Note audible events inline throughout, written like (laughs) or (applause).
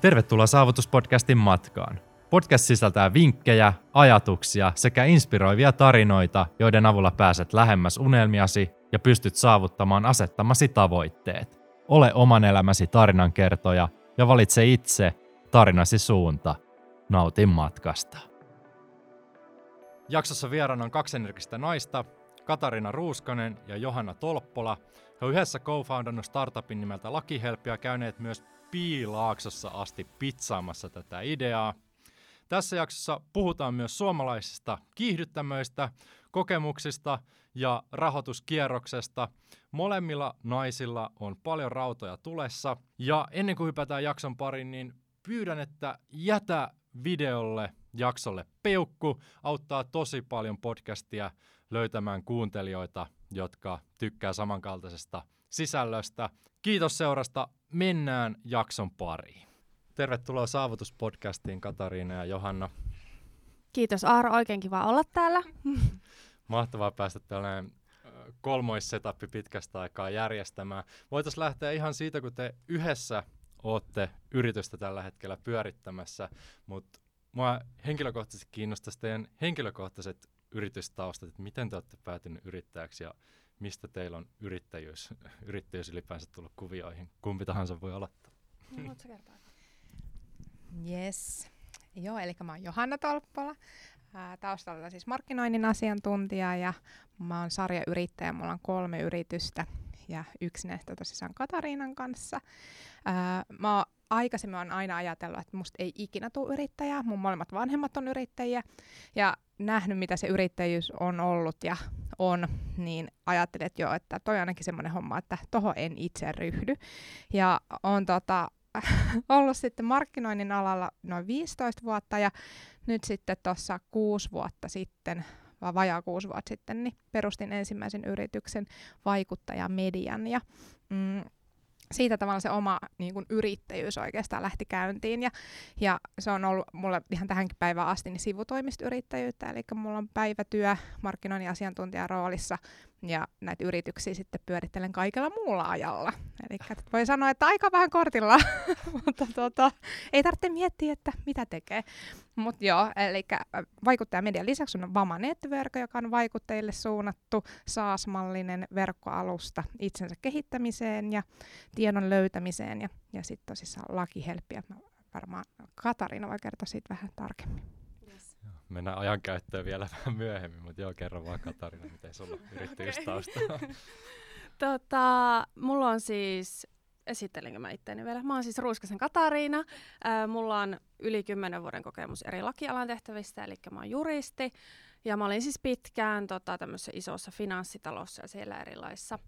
Tervetuloa Saavutuspodcastin matkaan. Podcast sisältää vinkkejä, ajatuksia sekä inspiroivia tarinoita, joiden avulla pääset lähemmäs unelmiasi ja pystyt saavuttamaan asettamasi tavoitteet. Ole oman elämäsi tarinankertoja ja valitse itse tarinasi suunta. Nautin matkasta. Jaksossa vieraana on kaksi energistä naista, Katarina Ruuskanen ja Johanna Tolppola. He ovat yhdessä co-foundannut startupin nimeltä Lakihelp ja käyneet myös Piilaaksossa asti pizzaamassa tätä ideaa. Tässä jaksossa puhutaan myös suomalaisista kiihdyttämöistä, kokemuksista ja rahoituskierroksesta. Molemmilla naisilla on paljon rautoja tulessa. Ja ennen kuin hypätään jakson pariin, niin pyydän, että jätä videolle jaksolle peukku. Auttaa tosi paljon podcastia löytämään kuuntelijoita, jotka tykkää samankaltaisesta sisällöstä. Kiitos seurasta. Mennään jakson pariin. Tervetuloa Saavutuspodcastiin Katariina ja Johanna. Kiitos Aaro, oikein kiva olla täällä. (laughs) Mahtavaa päästä tällainen kolmoissetappi pitkästä aikaa järjestämään. Voitaisiin lähteä ihan siitä, kun te yhdessä olette yritystä tällä hetkellä pyörittämässä, mutta mua henkilökohtaisesti kiinnostaisi teidän henkilökohtaiset yritystaustat, että miten te olette päätyneet yrittäjäksi ja mistä teillä on yrittäjyys, yrittäjyys ylipäänsä tullut kuvioihin. Kumpi tahansa voi aloittaa. No, Yes. Joo, eli mä oon Johanna Tolppola. Taustalla siis markkinoinnin asiantuntija ja mä oon sarjayrittäjä. Mulla on kolme yritystä ja yksi näistä tosiaan Katariinan kanssa. Ää, mä oon aikaisemmin on aina ajatellut, että musta ei ikinä tule yrittäjää. Mun molemmat vanhemmat on yrittäjiä ja nähnyt, mitä se yrittäjyys on ollut ja on, niin ajattelin, että joo, että toi on ainakin semmoinen homma, että toho en itse ryhdy. Ja on tota, (laughs) ollut sitten markkinoinnin alalla noin 15 vuotta ja nyt sitten tuossa kuusi vuotta sitten, vai vajaa kuusi vuotta sitten, niin perustin ensimmäisen yrityksen vaikuttajamedian ja mm, siitä tavallaan se oma niin kuin yrittäjyys oikeastaan lähti käyntiin ja, ja se on ollut mulle ihan tähänkin päivään asti niin sivutoimistoyrittäjyyttä, eli mulla on päivätyö markkinoinnin asiantuntijan roolissa ja näitä yrityksiä sitten pyörittelen kaikella muulla ajalla. Eli voi sanoa, että aika vähän kortilla, (laughs) mutta tota, ei tarvitse miettiä, että mitä tekee. Mutta joo, eli vaikuttajamedian lisäksi on Vama Network, joka on vaikuttajille suunnattu SaaS-mallinen verkkoalusta itsensä kehittämiseen ja tiedon löytämiseen. Ja, ja sitten tosissaan lakihelppiä. Varmaan Katariina voi kertoa siitä vähän tarkemmin mennään ajankäyttöön vielä (laughs) vähän myöhemmin, mutta joo, kerro vaan Katarina, miten sulla (laughs) on? Yrittäjyystausta. (laughs) tota, mulla on siis, esittelinkö mä itteeni vielä, mä oon siis Ruuskasen Katariina, äh, mulla on yli 10 vuoden kokemus eri lakialan tehtävistä, eli mä oon juristi, ja mä olin siis pitkään tota, tämmöisessä isossa finanssitalossa ja siellä erilaisissa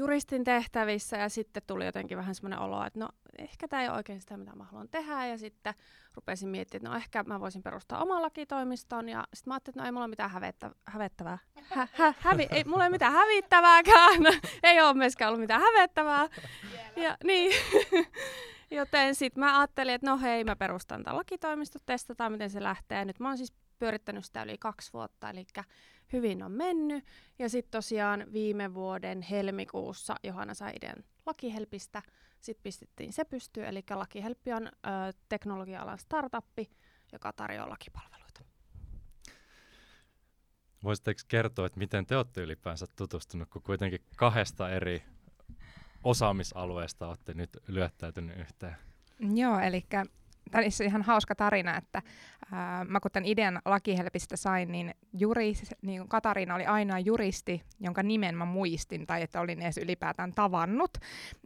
juristin tehtävissä ja sitten tuli jotenkin vähän semmoinen olo, että no ehkä tämä ei ole oikein sitä, mitä mä haluan tehdä ja sitten rupesin miettimään, että no ehkä mä voisin perustaa oman lakitoimiston ja sitten mä ajattelin, että no ei mulla ole mitään hävettä, hävettävää. Hä, hä, hävi, ei mulla ole mitään hävittävääkään, ei ole myöskään ollut mitään hävettävää. Ja, niin. (laughs) Joten sitten mä ajattelin, että no hei, mä perustan tämän lakitoimiston, testataan miten se lähtee. Nyt mä oon siis pyörittänyt sitä yli kaksi vuotta, eli hyvin on mennyt. Ja sitten tosiaan viime vuoden helmikuussa Johanna sai idean Lakihelpistä. Sitten pistettiin se pystyyn, eli Lakihelppi on ö, teknologia-alan startuppi, joka tarjoaa lakipalveluita. Voisitteko kertoa, että miten te olette ylipäänsä tutustunut, kun kuitenkin kahdesta eri osaamisalueesta olette nyt lyöttäytynyt yhteen? Joo, eli tämä on ihan hauska tarina, että ää, mä kun tämän idean lakihelpistä sain, niin, juri, niin Katariina oli ainoa juristi, jonka nimen mä muistin tai että olin edes ylipäätään tavannut.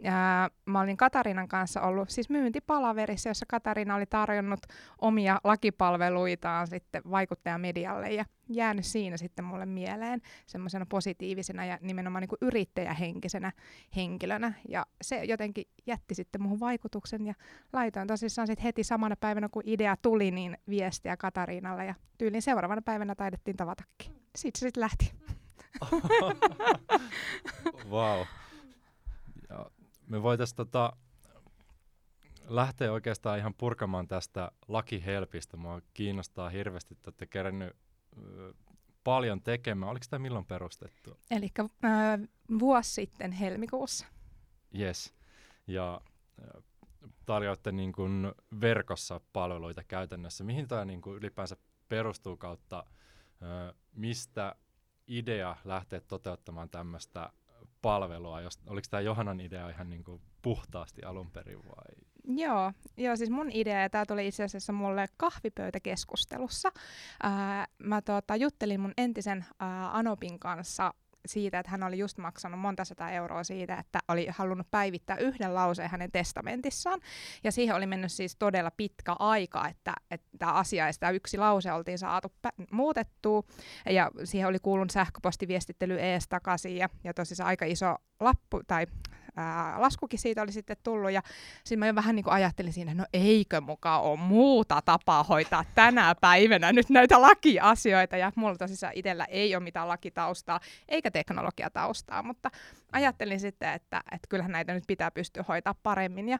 Ää, mä olin Katariinan kanssa ollut siis myyntipalaverissa, jossa Katariina oli tarjonnut omia lakipalveluitaan sitten vaikuttajamedialle ja jäänyt siinä sitten mulle mieleen semmoisena positiivisena ja nimenomaan niin kuin yrittäjähenkisenä henkilönä. Ja se jotenkin jätti sitten muuhun vaikutuksen ja laitoin tosissaan sitten heti samana päivänä, kun idea tuli, niin viestiä Katariinalle ja tyylin seuraavana päivänä taidettiin tavatakin. Sitten se sitten lähti. (laughs) wow. Ja me voitaisiin tota, lähteä oikeastaan ihan purkamaan tästä lakihelpistä. Mua kiinnostaa hirveästi, että olette kerännyt paljon tekemään. Oliko tämä milloin perustettu? Eli äh, vuosi sitten helmikuussa. Yes. Ja äh, tarjoatte niin kuin verkossa palveluita käytännössä. Mihin tämä niin kuin ylipäänsä perustuu kautta, mistä idea lähteä toteuttamaan tämmöistä palvelua? Jos, oliko tämä Johannan idea ihan niin kuin puhtaasti alun perin vai? Joo, joo, siis mun idea, ja tämä tuli itse asiassa mulle kahvipöytäkeskustelussa. Ää, mä tota, juttelin mun entisen ää, Anopin kanssa siitä, että hän oli just maksanut monta sata euroa siitä, että oli halunnut päivittää yhden lauseen hänen testamentissaan. Ja siihen oli mennyt siis todella pitkä aika, että, että tämä asia ja sitä yksi lause oltiin saatu pä- muutettua. Ja siihen oli kuulunut sähköpostiviestittely ees takaisin ja, ja tosiaan aika iso lappu tai ää, laskukin siitä oli sitten tullut. Ja sitten mä jo vähän niin kuin ajattelin siinä, no eikö mukaan ole muuta tapaa hoitaa tänä päivänä nyt näitä lakiasioita. Ja mulla tosiaan itsellä ei ole mitään lakitaustaa eikä teknologiataustaa, mutta ajattelin sitten, että, että kyllähän näitä nyt pitää pystyä hoitaa paremmin. Ja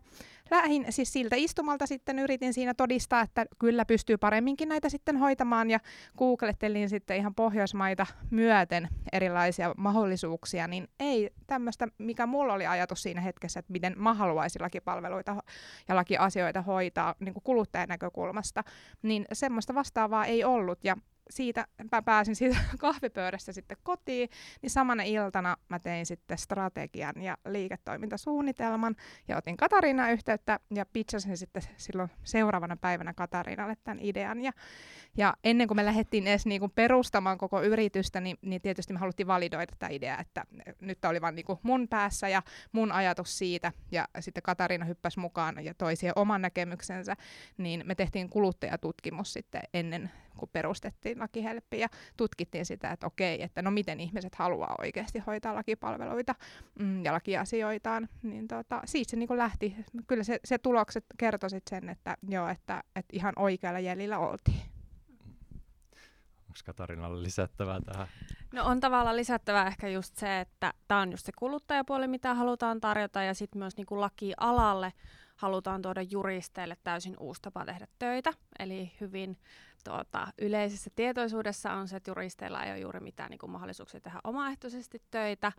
lähin siis siltä istumalta sitten yritin siinä todistaa, että kyllä pystyy paremminkin näitä sitten hoitamaan ja googlettelin sitten ihan Pohjoismaita myöten erilaisia mahdollisuuksia, niin ei tämmöistä, mikä mulla oli ajatus siinä hetkessä, että miten mä haluaisin lakipalveluita ja lakiasioita hoitaa niin kuluttajan näkökulmasta, niin semmoista vastaavaa ei ollut ja siitä mä pääsin siitä (laughs) kahvipöydästä sitten kotiin, niin samana iltana mä tein sitten strategian ja liiketoimintasuunnitelman ja otin Katariina yhteyttä ja pitchasin sitten silloin seuraavana päivänä Katariinalle tämän idean. Ja, ja ennen kuin me lähdettiin edes niinku perustamaan koko yritystä, niin, niin tietysti me haluttiin validoida tämä idea, että nyt oli vain niinku mun päässä ja mun ajatus siitä ja sitten Katariina hyppäsi mukaan ja toi siihen oman näkemyksensä, niin me tehtiin kuluttajatutkimus sitten ennen kun perustettiin lakihelppi ja tutkittiin sitä, että okei, että no miten ihmiset haluaa oikeasti hoitaa lakipalveluita mm, ja lakiasioitaan, niin tota, siitä se niin lähti. Kyllä se, se tulokset kertoi sen, että joo, että, että ihan oikealla jäljellä oltiin. Onko Katarinalle lisättävää tähän? No on tavallaan lisättävää ehkä just se, että tämä on just se kuluttajapuoli, mitä halutaan tarjota, ja sitten myös niin kuin laki-alalle halutaan tuoda juristeille täysin uusi tapa tehdä töitä, eli hyvin tuota, yleisessä tietoisuudessa on se, että juristeilla ei ole juuri mitään niin kuin, mahdollisuuksia tehdä omaehtoisesti töitä.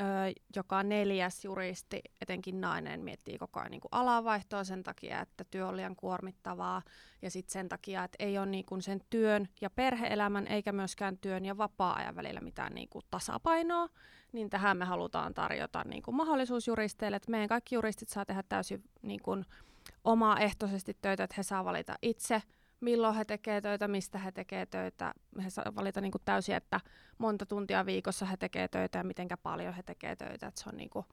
Öö, joka neljäs juristi, etenkin nainen, miettii koko ajan niin kuin alavaihtoa sen takia, että työ on liian kuormittavaa. Ja sitten sen takia, että ei ole niin kuin sen työn ja perheelämän eikä myöskään työn ja vapaa-ajan välillä mitään niin kuin tasapainoa, niin tähän me halutaan tarjota niin kuin mahdollisuus juristeille, että meidän kaikki juristit saa tehdä täysin niin kuin omaehtoisesti töitä, että he saa valita itse – milloin he tekevät töitä, mistä he tekevät töitä. He saa valita niin kuin täysin, että monta tuntia viikossa he tekevät töitä ja miten paljon he tekevät töitä. Että se on niin kuin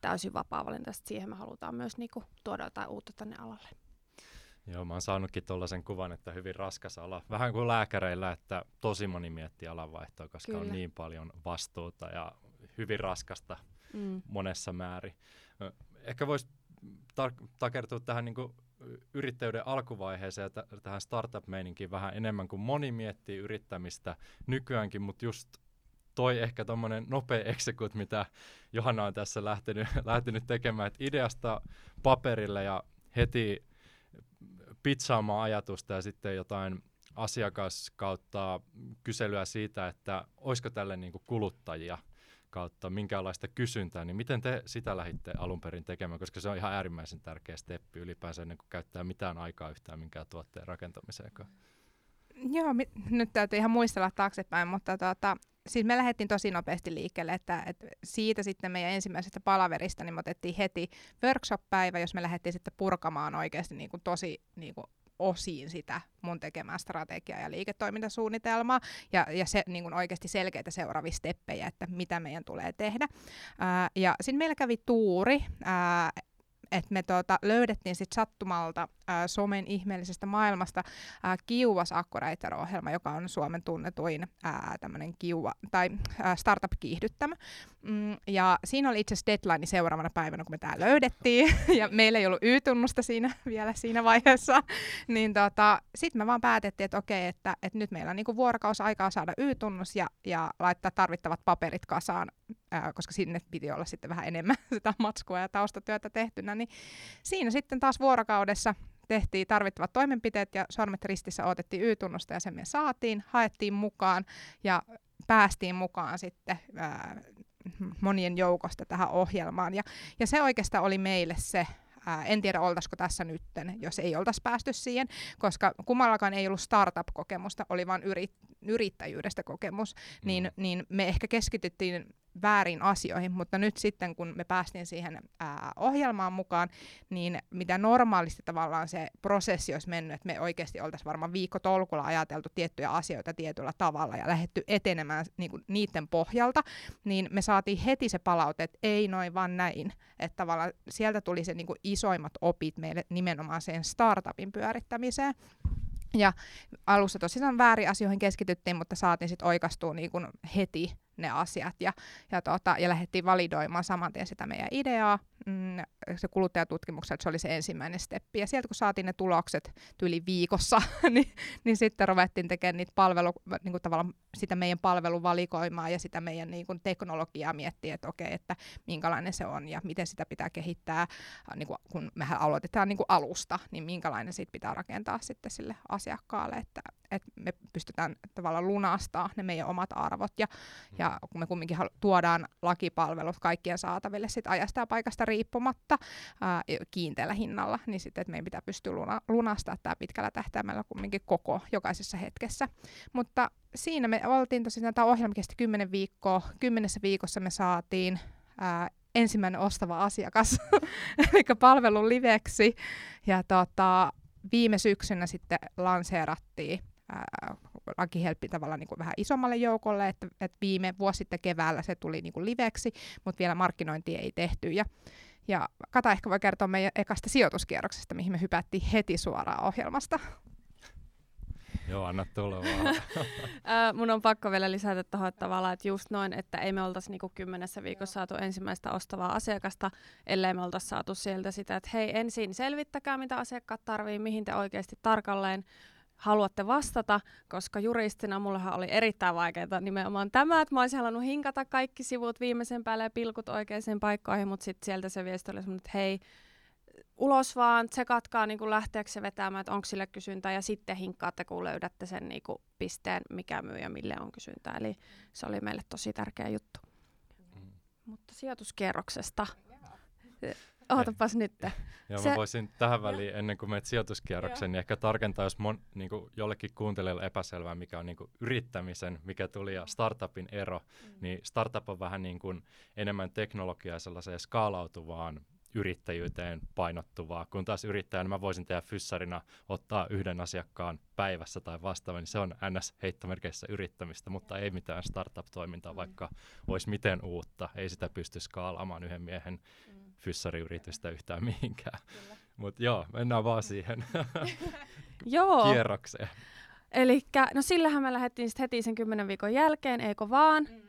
täysin vapaa valinta. Siihen me halutaan myös niin kuin tuoda jotain uutta tänne alalle. Joo, mä oon saanutkin tuollaisen kuvan, että hyvin raskas ala. Vähän kuin lääkäreillä, että tosi moni miettii alanvaihtoa, koska Kyllä. on niin paljon vastuuta ja hyvin raskasta mm. monessa määrin. Ehkä voisi tar- takertua tähän niin kuin yrittäjyyden alkuvaiheeseen ja t- tähän startup-meininkiin vähän enemmän kuin moni miettii yrittämistä nykyäänkin, mutta just toi ehkä tuommoinen nopea execute, mitä Johanna on tässä lähtenyt, (laughs) lähtenyt tekemään, että ideasta paperille ja heti pizzaamaan ajatusta ja sitten jotain asiakas kautta kyselyä siitä, että olisiko tälle niin kuluttajia – kautta minkäänlaista kysyntää, niin miten te sitä lähditte alun perin tekemään, koska se on ihan äärimmäisen tärkeä steppi ylipäänsä ennen kuin käyttää mitään aikaa yhtään minkään tuotteen rakentamiseen. Joo, mi- nyt täytyy ihan muistella taaksepäin, mutta tuota, siis me lähdettiin tosi nopeasti liikkeelle, että, että siitä sitten meidän ensimmäisestä palaverista niin me otettiin heti workshop-päivä, jos me lähdettiin sitten purkamaan oikeasti niin kuin tosi niin kuin osiin sitä mun tekemää strategiaa ja liiketoimintasuunnitelmaa ja, ja se niin oikeasti selkeitä seuraavia steppejä, että mitä meidän tulee tehdä. Ää, ja sitten meillä kävi tuuri, että me tota, löydettiin sit sattumalta ää, somen ihmeellisestä maailmasta ää, Kiuvas Accorator-ohjelma, joka on Suomen tunnetuin ää, kiuva, tai ää, startup-kiihdyttämä. Mm, ja siinä oli itse asiassa deadline seuraavana päivänä, kun me tämä löydettiin, (laughs) ja meillä ei ollut Y-tunnusta siinä vielä siinä vaiheessa, niin tota, sitten me vaan päätettiin, että okei, että, että nyt meillä on niinku vuorokausi aikaa saada Y-tunnus ja, ja laittaa tarvittavat paperit kasaan, ää, koska sinne piti olla sitten vähän enemmän (laughs) sitä matskua ja taustatyötä tehtynä, niin siinä sitten taas vuorokaudessa tehtiin tarvittavat toimenpiteet ja sormet ristissä otettiin Y-tunnusta ja sen me saatiin, haettiin mukaan ja päästiin mukaan sitten ää, monien joukosta tähän ohjelmaan. Ja, ja se oikeastaan oli meille se ää, en tiedä oltaisiko tässä nytten, jos ei oltaisi päästy siihen, koska kummallakaan ei ollut startup-kokemusta, oli vain yrit, yrittäjyydestä kokemus, mm. niin, niin me ehkä keskityttiin väärin asioihin, mutta nyt sitten kun me päästiin siihen ää, ohjelmaan mukaan, niin mitä normaalisti tavallaan se prosessi olisi mennyt, että me oikeasti oltaisiin varmaan viikko tolkulla ajateltu tiettyjä asioita tietyllä tavalla ja lähdetty etenemään niin kuin niiden pohjalta, niin me saatiin heti se palaute, että ei noin vaan näin. Että tavallaan sieltä tuli se niin kuin isoimmat opit meille nimenomaan sen startupin pyörittämiseen. Ja alussa tosiaan väärin asioihin keskityttiin, mutta saatiin sitten oikastua niin kuin heti ne asiat ja, ja, tota, ja lähdettiin validoimaan saman tien sitä meidän ideaa. Mm, se kuluttajatutkimukselta se oli se ensimmäinen steppi. Ja sieltä kun saatiin ne tulokset tyyli viikossa, (laughs) niin, niin sitten ruvettiin tekemään niitä palvelu, niin kuin tavallaan sitä meidän palveluvalikoimaa ja sitä meidän niin kuin teknologiaa miettiä, että okei, että minkälainen se on ja miten sitä pitää kehittää, niin kuin, kun mehän aloitetaan niin kuin alusta, niin minkälainen siitä pitää rakentaa sitten sille asiakkaalle, että, että me pystytään tavallaan lunastaa ne meidän omat arvot ja, ja kun me kumminkin tuodaan lakipalvelut kaikkien saataville sit ajasta ja paikasta riippumatta ää, kiinteällä hinnalla, niin sitten että meidän pitää pystyä luna, lunastamaan tämä pitkällä tähtäimellä kumminkin koko jokaisessa hetkessä. Mutta siinä me oltiin tosiaan, tämä ohjelma kesti 10 viikkoa, kymmenessä viikossa me saatiin ää, ensimmäinen ostava asiakas, (laughs) eli palvelun liveksi, ja tota, viime syksynä sitten lanseerattiin lakihelppi tavallaan niin kuin vähän isommalle joukolle, että, että viime vuosi sitten keväällä se tuli niin kuin liveksi, mutta vielä markkinointi ei tehty. Ja, ja Kata ehkä voi kertoa meidän ekasta sijoituskierroksesta, mihin me hypättiin heti suoraan ohjelmasta. Joo, anna tulla vaan. (laughs) mun on pakko vielä lisätä tuohon tavallaan, että just noin, että ei me oltaisi niinku kymmenessä viikossa saatu ensimmäistä ostavaa asiakasta, ellei me oltaisi saatu sieltä sitä, että hei ensin selvittäkää, mitä asiakkaat tarvii, mihin te oikeasti tarkalleen haluatte vastata, koska juristina mullahan oli erittäin vaikeaa nimenomaan tämä, että mä olisin halunnut hinkata kaikki sivut viimeisen päälle ja pilkut oikeisiin paikkoihin, mutta sitten sieltä se viesti oli semmoinen, että hei, ulos vaan, tsekatkaa niin lähteekö se vetämään, että onko sille kysyntää, ja sitten hinkkaatte, kun löydätte sen niin kuin, pisteen, mikä myy ja mille on kysyntää. Eli se oli meille tosi tärkeä juttu. Mm. Mutta sijoituskierroksesta. Ootapas nyt. Joo, se... mä voisin tähän väliin, ennen kuin menet sijoituskierroksen, niin ehkä tarkentaa, jos mon, niin kuin jollekin kuuntelijalle epäselvää, mikä on niin kuin yrittämisen, mikä tuli, ja startupin ero, mm. niin startup on vähän niin kuin enemmän teknologiaa sellaiseen skaalautuvaan yrittäjyyteen painottuvaa, kun taas yrittäjänä niin mä voisin tehdä fyssarina ottaa yhden asiakkaan päivässä tai vastaava, niin se on ns. heittomerkeissä yrittämistä, mutta ei mitään startup-toimintaa, mm. vaikka olisi miten uutta, ei sitä pysty skaalaamaan yhden miehen mm fyssariyritystä yhtään mihinkään. Mutta joo, mennään vaan siihen (laughs) joo. kierrokseen. Eli no sillähän me lähdettiin sit heti sen kymmenen viikon jälkeen, eikö vaan? Mm.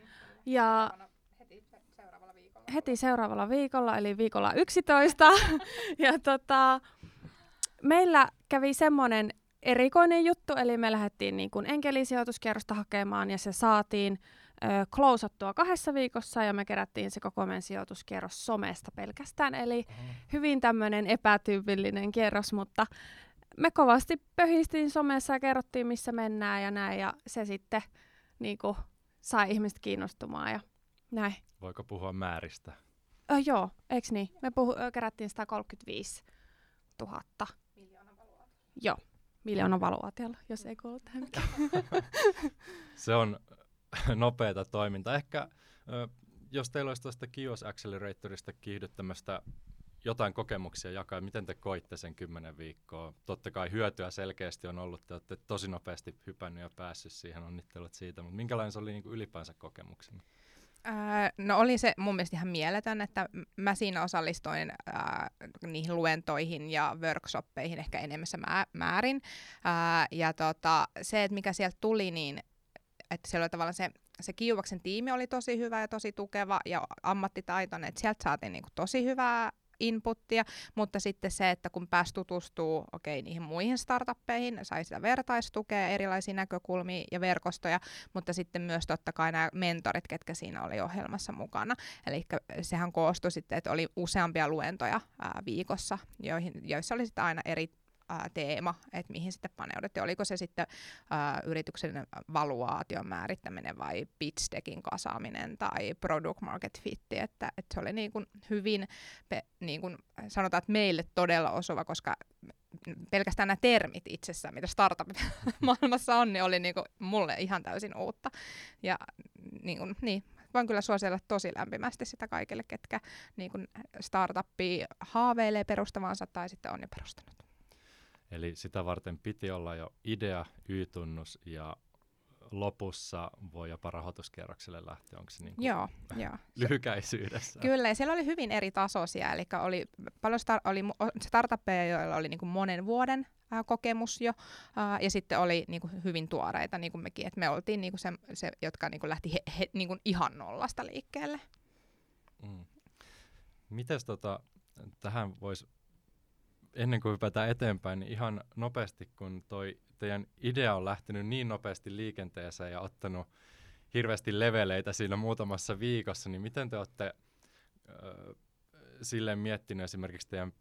Ja heti seuraavalla viikolla. Heti seuraavalla viikolla, eli viikolla 11. (laughs) ja tota, meillä kävi semmoinen erikoinen juttu, eli me lähdettiin niin kuin enkelisijoituskierrosta hakemaan ja se saatiin klousattua kahdessa viikossa ja me kerättiin se koko meidän sijoituskierros somesta pelkästään. Eli Aha. hyvin tämmöinen epätyypillinen kierros, mutta me kovasti pöhistiin somessa ja kerrottiin, missä mennään ja näin. Ja se sitten niin kuin, sai ihmiset kiinnostumaan ja näin. Voiko puhua määristä? Ö, joo, eikö niin? Me puhu, kerättiin 135 000. Miljoona valuaatialla. Joo, miljoona valuaatialla, jos ei kuulu tähän (laughs) Se on (laughs) nopeata toimintaa. Ehkä jos teillä olisi tuosta Kios Acceleratorista kiihdyttämästä jotain kokemuksia jakaa, miten te koitte sen kymmenen viikkoa? Totta kai hyötyä selkeästi on ollut, te olette tosi nopeasti hypännyt ja päässyt siihen, onnittelut siitä, mutta minkälainen se oli niin kuin ylipäänsä kokemuksena? no oli se mun mielestä ihan mieletön, että mä siinä osallistuin ää, niihin luentoihin ja workshoppeihin ehkä enemmässä määrin. Ää, ja tota, se, että mikä sieltä tuli, niin että siellä oli tavallaan se, se Kiuvaksen tiimi oli tosi hyvä ja tosi tukeva ja ammattitaitoinen, että sieltä saatiin niinku tosi hyvää inputtia, mutta sitten se, että kun pääsi tutustuu okay, niihin muihin startuppeihin, sai sitä vertaistukea, erilaisia näkökulmia ja verkostoja, mutta sitten myös totta kai nämä mentorit, ketkä siinä oli ohjelmassa mukana. Eli sehän koostui sitten, että oli useampia luentoja ää, viikossa, joihin, joissa oli sitten aina eri ää, teema, että mihin sitten paneuduttiin. Oliko se sitten ää, yrityksen valuaation määrittäminen vai pitch deckin kasaaminen tai product market fit, että, että se oli niin kuin hyvin, pe, niin kuin sanotaan, että meille todella osuva, koska pelkästään nämä termit itsessään, mitä startupit (laughs) maailmassa on, niin oli niinku mulle ihan täysin uutta. Ja niinku, niin, voin kyllä suositella tosi lämpimästi sitä kaikille, ketkä niinku startuppia haaveilee perustavansa tai sitten on jo perustanut. Eli sitä varten piti olla jo idea, Y-tunnus ja lopussa voi jopa rahoituskierrokselle lähteä, onko se niin joo, joo. (laughs) lyhykäisyydessä? Kyllä, ja siellä oli hyvin eri tasoisia, eli oli paljon star- oli startuppeja, joilla oli niin kuin monen vuoden ää, kokemus jo, ää, ja sitten oli niin kuin hyvin tuoreita, niin kuin mekin, että me oltiin niin kuin se, se, jotka niin kuin lähti he, he, niin kuin ihan nollasta liikkeelle. Mm. Mites tota, tähän voisi ennen kuin hypätään eteenpäin, niin ihan nopeasti, kun toi teidän idea on lähtenyt niin nopeasti liikenteeseen ja ottanut hirveästi leveleitä siinä muutamassa viikossa, niin miten te olette äh, silleen miettinyt esimerkiksi teidän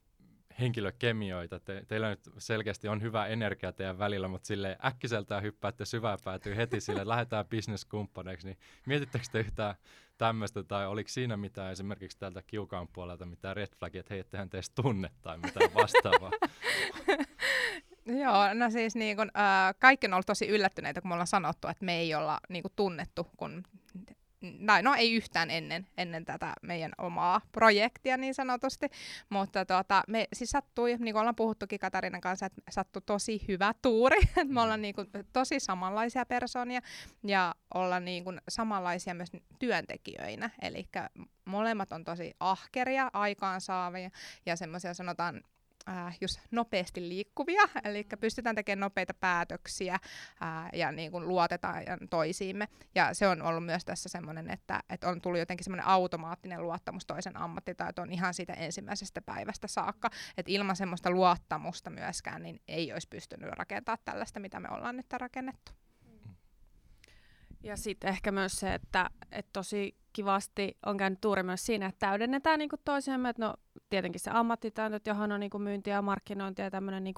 henkilökemioita. Te, teillä nyt selkeästi on hyvä energia teidän välillä, mutta sille äkkiseltään hyppäätte syvään päätyy heti sille, lähdetään bisneskumppaneiksi, niin mietittekö te yhtään tämmöistä, tai oliko siinä mitään esimerkiksi täältä kiukaan puolelta mitään red flagia, että hei, ettehän teistä tunne tai mitään vastaavaa? (laughs) Joo, no siis niin kun, äh, kaikki on ollut tosi yllättyneitä, kun me ollaan sanottu, että me ei olla niin kun, tunnettu, kun tai no ei yhtään ennen, ennen tätä meidän omaa projektia niin sanotusti, mutta tuota, me siis sattui, niin kuin ollaan puhuttukin Katarinan kanssa, että sattui tosi hyvä tuuri, (laughs) että me ollaan niin kuin, tosi samanlaisia persoonia ja ollaan niin kuin, samanlaisia myös työntekijöinä, eli molemmat on tosi ahkeria, aikaansaavia ja semmoisia sanotaan äh, just nopeasti liikkuvia, eli pystytään tekemään nopeita päätöksiä äh, ja niin kuin luotetaan toisiimme. Ja se on ollut myös tässä semmoinen, että, että on tullut jotenkin semmoinen automaattinen luottamus toisen ammattitaitoon ihan siitä ensimmäisestä päivästä saakka. Että ilman semmoista luottamusta myöskään niin ei olisi pystynyt rakentamaan tällaista, mitä me ollaan nyt rakennettu. Ja sitten ehkä myös se, että, että tosi kivasti on käynyt tuuri myös siinä, että täydennetään niin toisiamme, että no tietenkin se ammattitaito, johon on niin kuin myynti ja markkinointi ja tämmöinen niin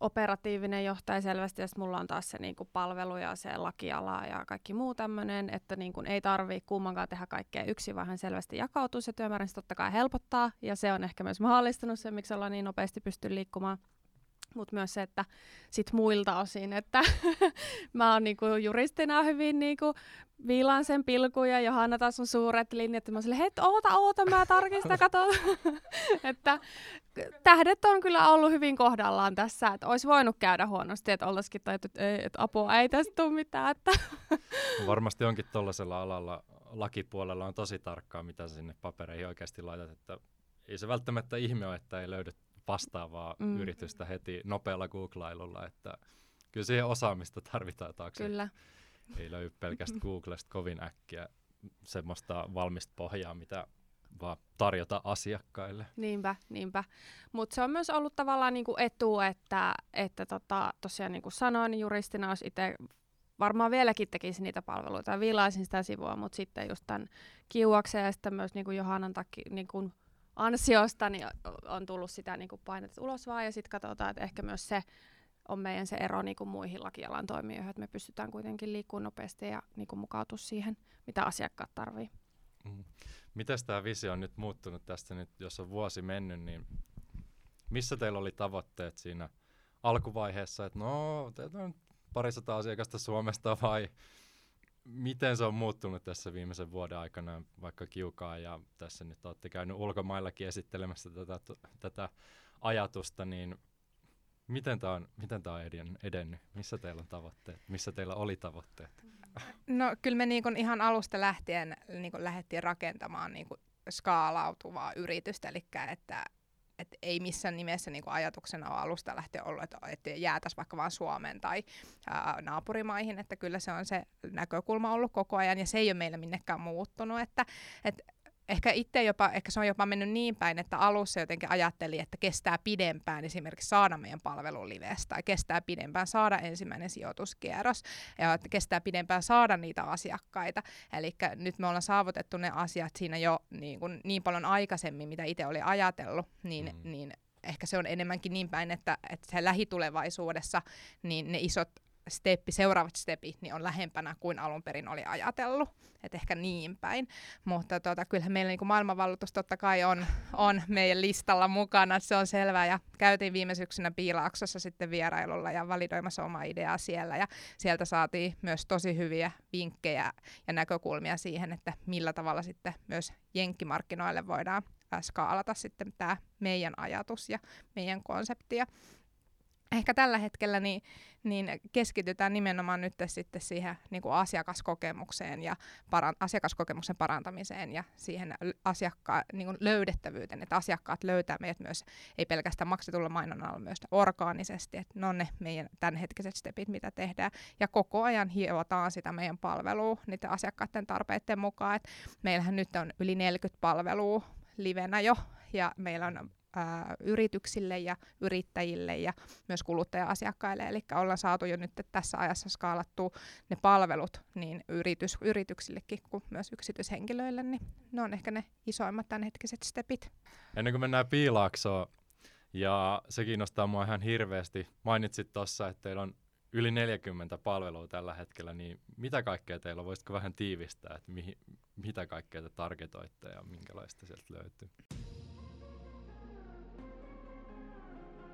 operatiivinen johtaja selvästi, ja mulla on taas se niin kuin palvelu ja se lakiala ja kaikki muu tämmöinen, että niin kuin ei tarvii kummankaan tehdä kaikkea yksin, vaan selvästi jakautuu, se työmäärä. Totta kai helpottaa, ja se on ehkä myös mahdollistunut se, miksi ollaan niin nopeasti pysty liikkumaan mutta myös se, että sit muilta osin, että (laughs) mä oon niinku juristina hyvin niinku viilaan sen pilkuja ja Johanna taas on suuret linjat, ja mä oon hei, oota, oota, mä tarkistan, kato. (laughs) että tähdet on kyllä ollut hyvin kohdallaan tässä, että olisi voinut käydä huonosti, että oltaisikin tajuttu, että, ei, että apua ei tästä tule mitään. Että (laughs) Varmasti onkin tuollaisella alalla lakipuolella on tosi tarkkaa, mitä sinne papereihin oikeasti laitat, että ei se välttämättä ihme ole, että ei löydy vastaavaa mm. yritystä heti nopealla googlailulla, että kyllä siihen osaamista tarvitaan taakse. Kyllä. Ei löydy pelkästään (laughs) Googlesta kovin äkkiä semmoista valmista pohjaa, mitä vaan tarjota asiakkaille. Niinpä, niinpä. Mutta se on myös ollut tavallaan niinku etu, että, että tota, tosiaan niin kuin sanoin, juristina olisi itse varmaan vieläkin tekisi niitä palveluita ja viilaisin sitä sivua, mutta sitten just tämän kiuakseen ja sitten myös niin kuin Johannan takia, niin kuin ansiosta niin on tullut sitä niin kuin painetta ulos vaan ja sitten katsotaan, että ehkä myös se on meidän se ero niin kuin muihin lakialan toimijoihin, että me pystytään kuitenkin liikkumaan nopeasti ja niin kuin mukautua siihen, mitä asiakkaat tarvii. Mm. Miten tämä visio on nyt muuttunut tästä nyt, jos on vuosi mennyt, niin missä teillä oli tavoitteet siinä alkuvaiheessa, että no, teillä on parisataa asiakasta Suomesta vai miten se on muuttunut tässä viimeisen vuoden aikana, vaikka kiukaa ja tässä nyt olette käynyt ulkomaillakin esittelemässä tätä, tätä ajatusta, niin miten tämä on, miten tämä on edennyt? Missä teillä on tavoitteet? Missä teillä oli tavoitteet? No kyllä me niin ihan alusta lähtien niin lähdettiin rakentamaan niin skaalautuvaa yritystä, eli että et ei missään nimessä niinku ajatuksena ole alusta lähteä ollut, että, että jäätäisiin vaikka vain Suomeen tai ää, naapurimaihin, että kyllä se on se näkökulma ollut koko ajan ja se ei ole meillä minnekään muuttunut, että, että ehkä itse jopa, ehkä se on jopa mennyt niin päin, että alussa jotenkin ajatteli, että kestää pidempään esimerkiksi saada meidän palvelun livestä, tai kestää pidempään saada ensimmäinen sijoituskierros, ja että kestää pidempään saada niitä asiakkaita. Eli nyt me ollaan saavutettu ne asiat siinä jo niin, kuin, niin paljon aikaisemmin, mitä itse oli ajatellut, niin, mm. niin ehkä se on enemmänkin niin päin, että, että se lähitulevaisuudessa niin ne isot steppi, seuraavat stepit niin on lähempänä kuin alun perin oli ajatellut. Et ehkä niin päin. Mutta tota, kyllähän meillä niin maailmanvalloitus totta kai on, on meidän listalla mukana, se on selvää. Ja käytiin viime syksynä Piilaaksossa sitten vierailulla ja validoimassa oma ideaa siellä. Ja sieltä saatiin myös tosi hyviä vinkkejä ja näkökulmia siihen, että millä tavalla sitten myös jenkkimarkkinoille voidaan skaalata sitten tämä meidän ajatus ja meidän konsepti. Ja ehkä tällä hetkellä niin, niin keskitytään nimenomaan nyt sitten siihen niin kuin asiakaskokemukseen ja paran, asiakaskokemuksen parantamiseen ja siihen asiakka- niin kuin löydettävyyteen, että asiakkaat löytää meidät myös, ei pelkästään maksetulla mainonnalla, myös orgaanisesti, että ne on ne meidän tämänhetkiset stepit, mitä tehdään, ja koko ajan hiotaan sitä meidän palvelua niiden asiakkaiden tarpeiden mukaan, että meillähän nyt on yli 40 palvelua livenä jo, ja meillä on ää, yrityksille ja yrittäjille ja myös kuluttaja-asiakkaille. Eli ollaan saatu jo nyt tässä ajassa skaalattua ne palvelut niin yritys, yrityksillekin kuin myös yksityishenkilöille, niin ne on ehkä ne isoimmat tämänhetkiset stepit. Ennen kuin mennään piilaaksoon, ja se kiinnostaa mua ihan hirveästi. Mainitsit tuossa, että teillä on yli 40 palvelua tällä hetkellä, niin mitä kaikkea teillä on? Voisitko vähän tiivistää, että mihin, mitä kaikkea te targetoitte ja minkälaista sieltä löytyy?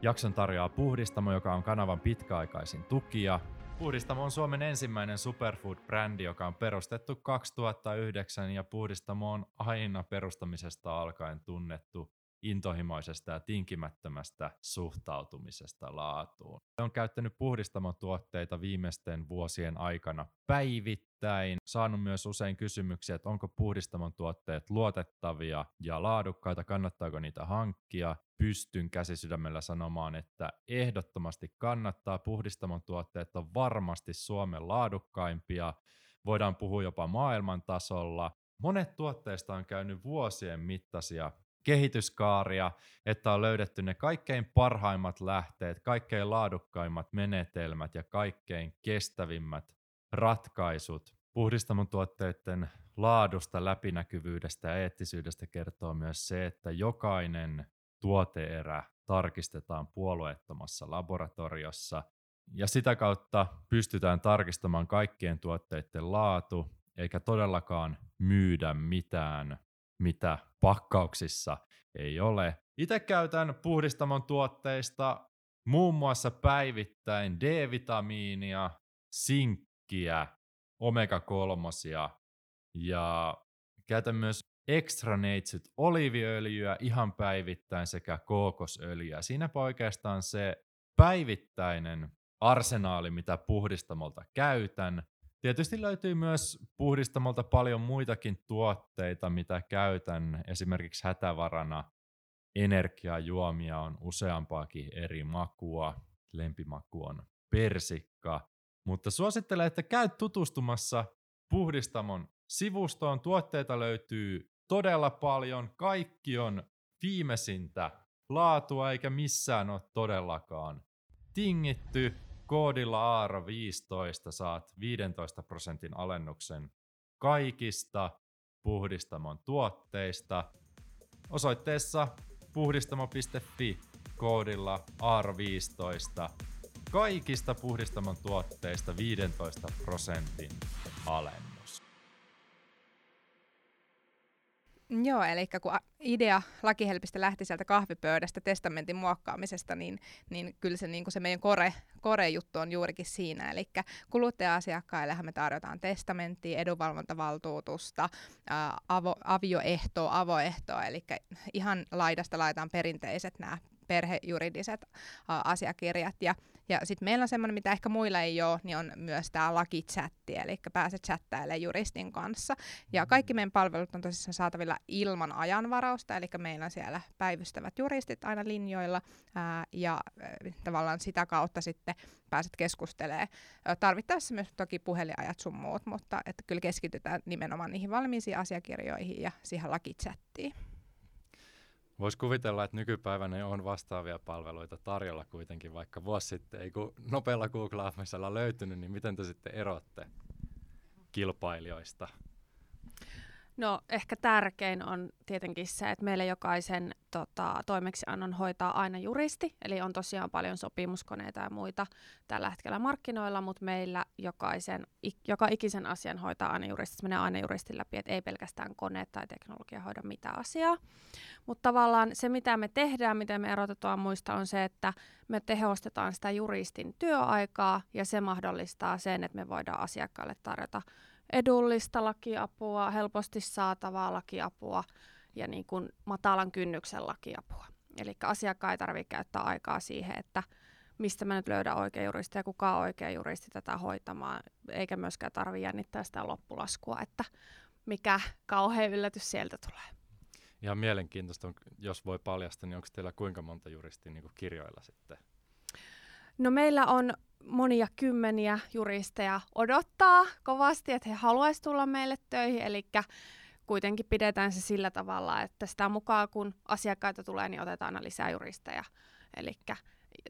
Jakson tarjoaa Puhdistamo, joka on kanavan pitkäaikaisin tukija. Puhdistamo on Suomen ensimmäinen superfood-brändi, joka on perustettu 2009 ja Puhdistamo on aina perustamisesta alkaen tunnettu intohimoisesta ja tinkimättömästä suhtautumisesta laatuun. On käyttänyt puhdistamon tuotteita viimeisten vuosien aikana päivittäin. Saanut myös usein kysymyksiä, että onko puhdistamon tuotteet luotettavia ja laadukkaita, kannattaako niitä hankkia. Pystyn käsisydämellä sanomaan, että ehdottomasti kannattaa. Puhdistamon tuotteet on varmasti Suomen laadukkaimpia. Voidaan puhua jopa maailman tasolla. Monet tuotteista on käynyt vuosien mittaisia kehityskaaria, että on löydetty ne kaikkein parhaimmat lähteet, kaikkein laadukkaimmat menetelmät ja kaikkein kestävimmät ratkaisut. Puhdistamon tuotteiden laadusta, läpinäkyvyydestä ja eettisyydestä kertoo myös se, että jokainen tuoteerä tarkistetaan puolueettomassa laboratoriossa ja sitä kautta pystytään tarkistamaan kaikkien tuotteiden laatu, eikä todellakaan myydä mitään mitä pakkauksissa ei ole. Itse käytän puhdistamon tuotteista muun muassa päivittäin D-vitamiinia, sinkkiä, omega-kolmosia ja käytän myös extra neitsyt oliviöljyä ihan päivittäin sekä kookosöljyä. Siinä oikeastaan se päivittäinen arsenaali, mitä puhdistamolta käytän. Tietysti löytyy myös puhdistamolta paljon muitakin tuotteita, mitä käytän. Esimerkiksi hätävarana energiajuomia on useampaakin eri makua. Lempimaku on persikka. Mutta suosittelen, että käy tutustumassa puhdistamon sivustoon. Tuotteita löytyy todella paljon. Kaikki on viimeisintä laatua eikä missään ole todellakaan tingitty Koodilla AARO15 saat 15 prosentin alennuksen kaikista puhdistamon tuotteista osoitteessa puhdistamo.fi koodilla AARO15 kaikista puhdistamon tuotteista 15 prosentin alennus. Joo, eli kun idea lakihelpistä lähti sieltä kahvipöydästä testamentin muokkaamisesta, niin, niin kyllä se, niin se meidän kore, kore-juttu on juurikin siinä. Eli kuluttaja-asiakkaillehan me tarjotaan testamenttia, edunvalvontavaltuutusta, ää, avo, avioehtoa, avoehtoa, eli ihan laidasta laitaan perinteiset nämä perhejuridiset asiakirjat. Ja ja sitten meillä on semmoinen, mitä ehkä muilla ei ole, niin on myös tämä lakichatti, eli pääset chattailemaan juristin kanssa. Ja kaikki meidän palvelut on tosissaan saatavilla ilman ajanvarausta, eli meillä on siellä päivystävät juristit aina linjoilla, ää, ja ää, tavallaan sitä kautta sitten pääset keskustelemaan. Tarvittaessa myös toki puhelinajat sun muut, mutta että kyllä keskitytään nimenomaan niihin valmiisiin asiakirjoihin ja siihen lakichattiin. Voisi kuvitella, että nykypäivänä on vastaavia palveluita tarjolla kuitenkin, vaikka vuosi sitten ei kun nopealla googlaamisella löytynyt, niin miten te sitten erotte kilpailijoista? No ehkä tärkein on tietenkin se, että meille jokaisen tota, toimeksiannon hoitaa aina juristi, eli on tosiaan paljon sopimuskoneita ja muita tällä hetkellä markkinoilla, mutta meillä jokaisen, joka ikisen asian hoitaa aina juristi, se menee aina juristin läpi, että ei pelkästään kone tai teknologia hoida mitään asiaa. Mutta tavallaan se, mitä me tehdään, miten me erotetaan muista, on se, että me tehostetaan sitä juristin työaikaa ja se mahdollistaa sen, että me voidaan asiakkaalle tarjota edullista lakiapua, helposti saatavaa lakiapua ja niin kuin matalan kynnyksen lakiapua. Eli asiakkaan ei tarvitse käyttää aikaa siihen, että mistä mä nyt löydän oikea juristi ja kuka on oikea juristi tätä hoitamaan, eikä myöskään tarvitse jännittää sitä loppulaskua, että mikä kauhean yllätys sieltä tulee. Ihan mielenkiintoista, jos voi paljastaa, niin onko teillä kuinka monta juristia niin kirjoilla sitten? No meillä on monia kymmeniä juristeja odottaa kovasti, että he haluaisivat tulla meille töihin, eli kuitenkin pidetään se sillä tavalla, että sitä mukaan kun asiakkaita tulee, niin otetaan aina lisää juristeja. Eli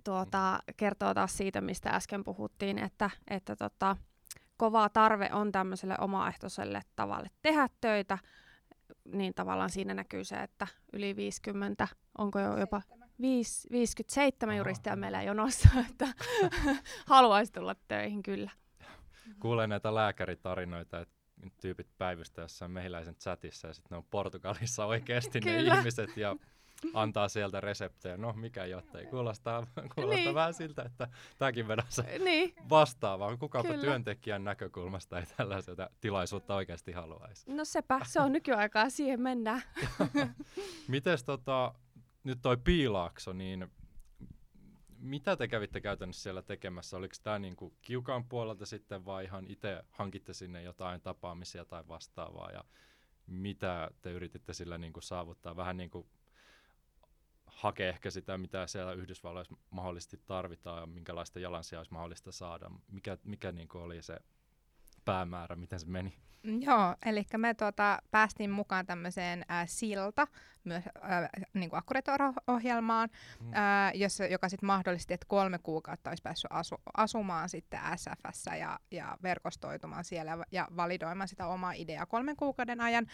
tuota, kertoo taas siitä, mistä äsken puhuttiin, että, että tota, kova tarve on tämmöiselle omaehtoiselle tavalle tehdä töitä, niin tavallaan siinä näkyy se, että yli 50, onko jo jopa 5, 57 juristia meillä jonossa, (laughs) että (laughs) haluaisi tulla töihin kyllä. Kuulee näitä lääkäritarinoita, että tyypit päivystä jossain mehiläisen chatissa ja sitten ne on Portugalissa oikeasti ne ihmiset ja antaa sieltä reseptejä. No, mikä jotta ei kuulostaa, kuulostaa niin. vähän siltä, että tämäkin vedässä niin. vastaavaa. Kukapa Kyllä. työntekijän näkökulmasta ei tällaista tilaisuutta oikeasti haluaisi. No sepä, se on nykyaikaa, siihen mennään. (laughs) Mites tota, nyt toi Piilaakso, niin mitä te kävitte käytännössä siellä tekemässä? Oliko tämä niinku kiukaan puolelta sitten vai ihan itse hankitte sinne jotain tapaamisia tai vastaavaa ja mitä te yrititte sillä niinku saavuttaa? Vähän niin kuin hakea ehkä sitä, mitä siellä Yhdysvalloissa mahdollisesti tarvitaan ja minkälaista jalansijaa olisi mahdollista saada. Mikä, mikä niin oli se päämäärä, miten se meni? Joo, eli me tuota, päästiin mukaan tämmöiseen äh, silta, myös äh, niin ohjelmaan mm. äh, jossa, joka sitten mahdollisti, että kolme kuukautta olisi päässyt asu, asumaan sitten SFS ja, ja verkostoitumaan siellä ja validoimaan sitä omaa ideaa kolmen kuukauden ajan.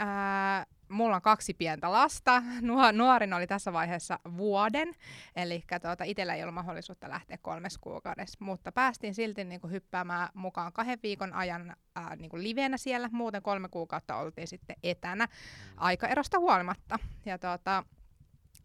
Äh, mulla on kaksi pientä lasta. (laughs) Nuorin oli tässä vaiheessa vuoden, eli tuota, itsellä ei ollut mahdollisuutta lähteä kolmes kuukaudessa, mutta päästiin silti niin kuin, hyppäämään mukaan kahden viikon ajan ää, niin kuin livenä siellä. Muuten kolme kuukautta oltiin sitten etänä aikaerosta huolimatta. Ja tuota,